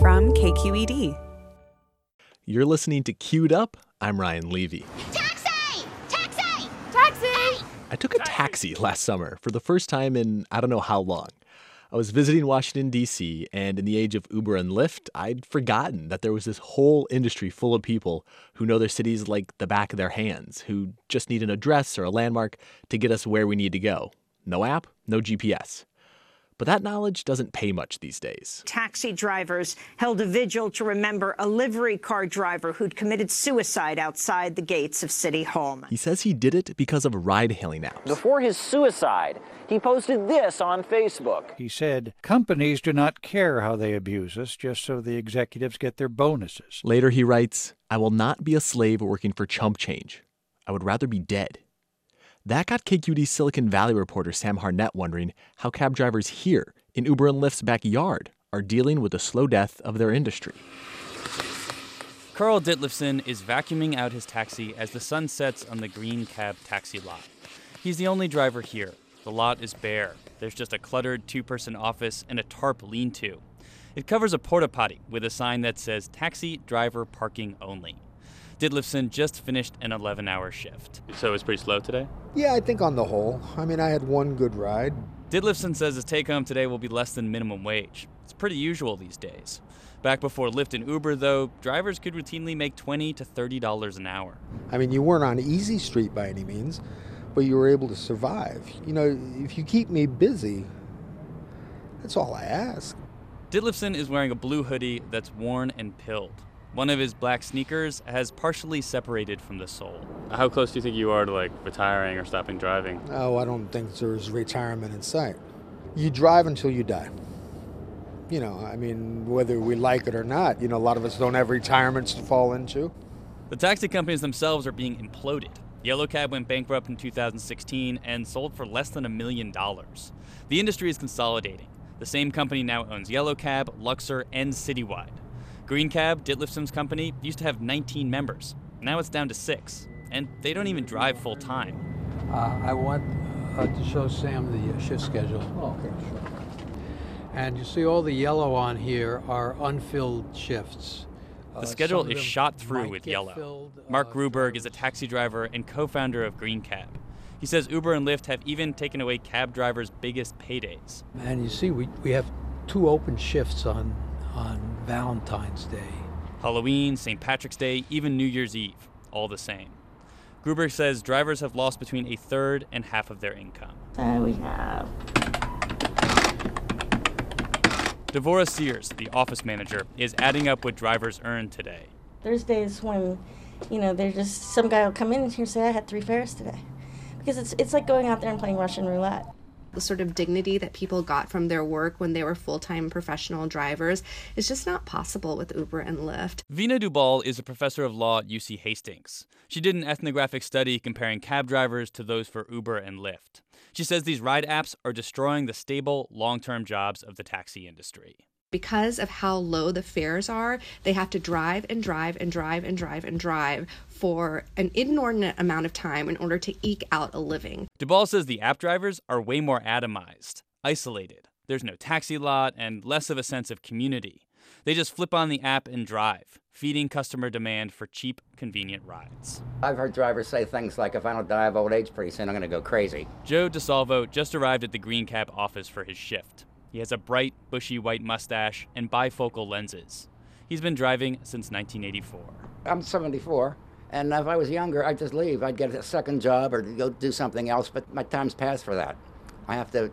from KQED. You're listening to Queued Up. I'm Ryan Levi. Taxi! Taxi! Taxi! I took a taxi last summer for the first time in I don't know how long. I was visiting Washington, D.C., and in the age of Uber and Lyft, I'd forgotten that there was this whole industry full of people who know their cities like the back of their hands, who just need an address or a landmark to get us where we need to go. No app, no GPS. But that knowledge doesn't pay much these days. Taxi drivers held a vigil to remember a livery car driver who'd committed suicide outside the gates of City Hall. He says he did it because of ride hailing apps. Before his suicide, he posted this on Facebook. He said, Companies do not care how they abuse us just so the executives get their bonuses. Later, he writes, I will not be a slave working for chump change. I would rather be dead. That got KQED Silicon Valley reporter Sam Harnett wondering how cab drivers here in Uber and Lyft's backyard are dealing with the slow death of their industry. Carl Ditlevson is vacuuming out his taxi as the sun sets on the green cab taxi lot. He's the only driver here. The lot is bare. There's just a cluttered two person office and a tarp lean to. It covers a porta potty with a sign that says taxi driver parking only. Ditlevson just finished an 11 hour shift. So it's pretty slow today? Yeah, I think on the whole. I mean, I had one good ride. Ditlevson says his take home today will be less than minimum wage. It's pretty usual these days. Back before Lyft and Uber, though, drivers could routinely make 20 to $30 an hour. I mean, you weren't on easy street by any means, but you were able to survive. You know, if you keep me busy, that's all I ask. Ditlevson is wearing a blue hoodie that's worn and pilled. One of his black sneakers has partially separated from the sole. How close do you think you are to like retiring or stopping driving? Oh, I don't think there's retirement in sight. You drive until you die. You know, I mean, whether we like it or not, you know, a lot of us don't have retirements to fall into. The taxi companies themselves are being imploded. Yellow Cab went bankrupt in 2016 and sold for less than a million dollars. The industry is consolidating. The same company now owns Yellow Cab, Luxor, and Citywide. Green Cab, Ditlevson's company, used to have 19 members. Now it's down to six, and they don't even drive full time. Uh, I want uh, to show Sam the uh, shift schedule. Oh, okay, sure. And you see all the yellow on here are unfilled shifts. The schedule is shot through with yellow. Filled, Mark Gruberg is a taxi driver and co founder of Green Cab. He says Uber and Lyft have even taken away cab drivers' biggest paydays. And you see, we, we have two open shifts on, on Valentine's Day. Halloween, St. Patrick's Day, even New Year's Eve, all the same. Gruberg says drivers have lost between a third and half of their income. And we have Devora Sears, the office manager, is adding up what drivers earn today. there's days when, you know, there's just some guy will come in here and say I had three fares today, because it's it's like going out there and playing Russian roulette. The sort of dignity that people got from their work when they were full time professional drivers is just not possible with Uber and Lyft. Veena Dubal is a professor of law at UC Hastings. She did an ethnographic study comparing cab drivers to those for Uber and Lyft. She says these ride apps are destroying the stable, long term jobs of the taxi industry. Because of how low the fares are, they have to drive and drive and drive and drive and drive for an inordinate amount of time in order to eke out a living. Dubal says the app drivers are way more atomized, isolated. There's no taxi lot and less of a sense of community. They just flip on the app and drive, feeding customer demand for cheap, convenient rides. I've heard drivers say things like, if I don't die of old age pretty soon, I'm going to go crazy. Joe DeSalvo just arrived at the Green Cab office for his shift. He has a bright, bushy white mustache and bifocal lenses. He's been driving since 1984. I'm 74, and if I was younger, I'd just leave. I'd get a second job or go do something else, but my time's past for that. I have to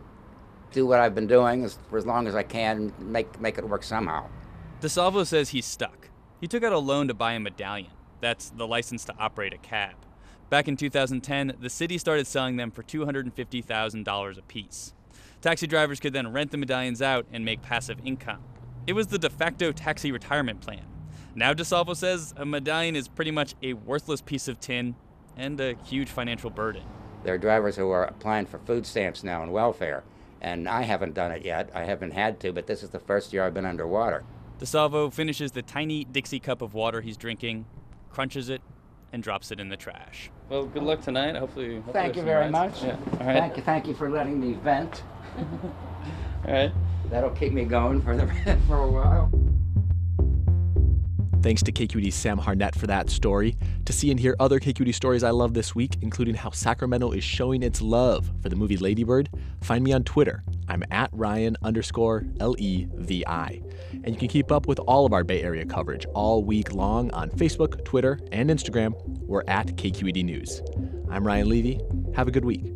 do what I've been doing as, for as long as I can and make, make it work somehow. DeSalvo says he's stuck. He took out a loan to buy a medallion. That's the license to operate a cab. Back in 2010, the city started selling them for $250,000 apiece. Taxi drivers could then rent the medallions out and make passive income. It was the de facto taxi retirement plan. Now DeSalvo says a medallion is pretty much a worthless piece of tin and a huge financial burden. There are drivers who are applying for food stamps now and welfare, and I haven't done it yet. I haven't had to, but this is the first year I've been underwater. DeSalvo finishes the tiny Dixie cup of water he's drinking, crunches it, and drops it in the trash. Well, good luck tonight. Hopefully, hopefully Thank you very much. Yeah. All right. Thank you, thank you for letting me vent. All right. That'll keep me going for the for a while. Thanks to KQED's Sam Harnett for that story. To see and hear other KQED stories I love this week, including how Sacramento is showing its love for the movie Ladybird, find me on Twitter. I'm at Ryan underscore L E V I. And you can keep up with all of our Bay Area coverage all week long on Facebook, Twitter, and Instagram. We're at KQED News. I'm Ryan Levi. Have a good week.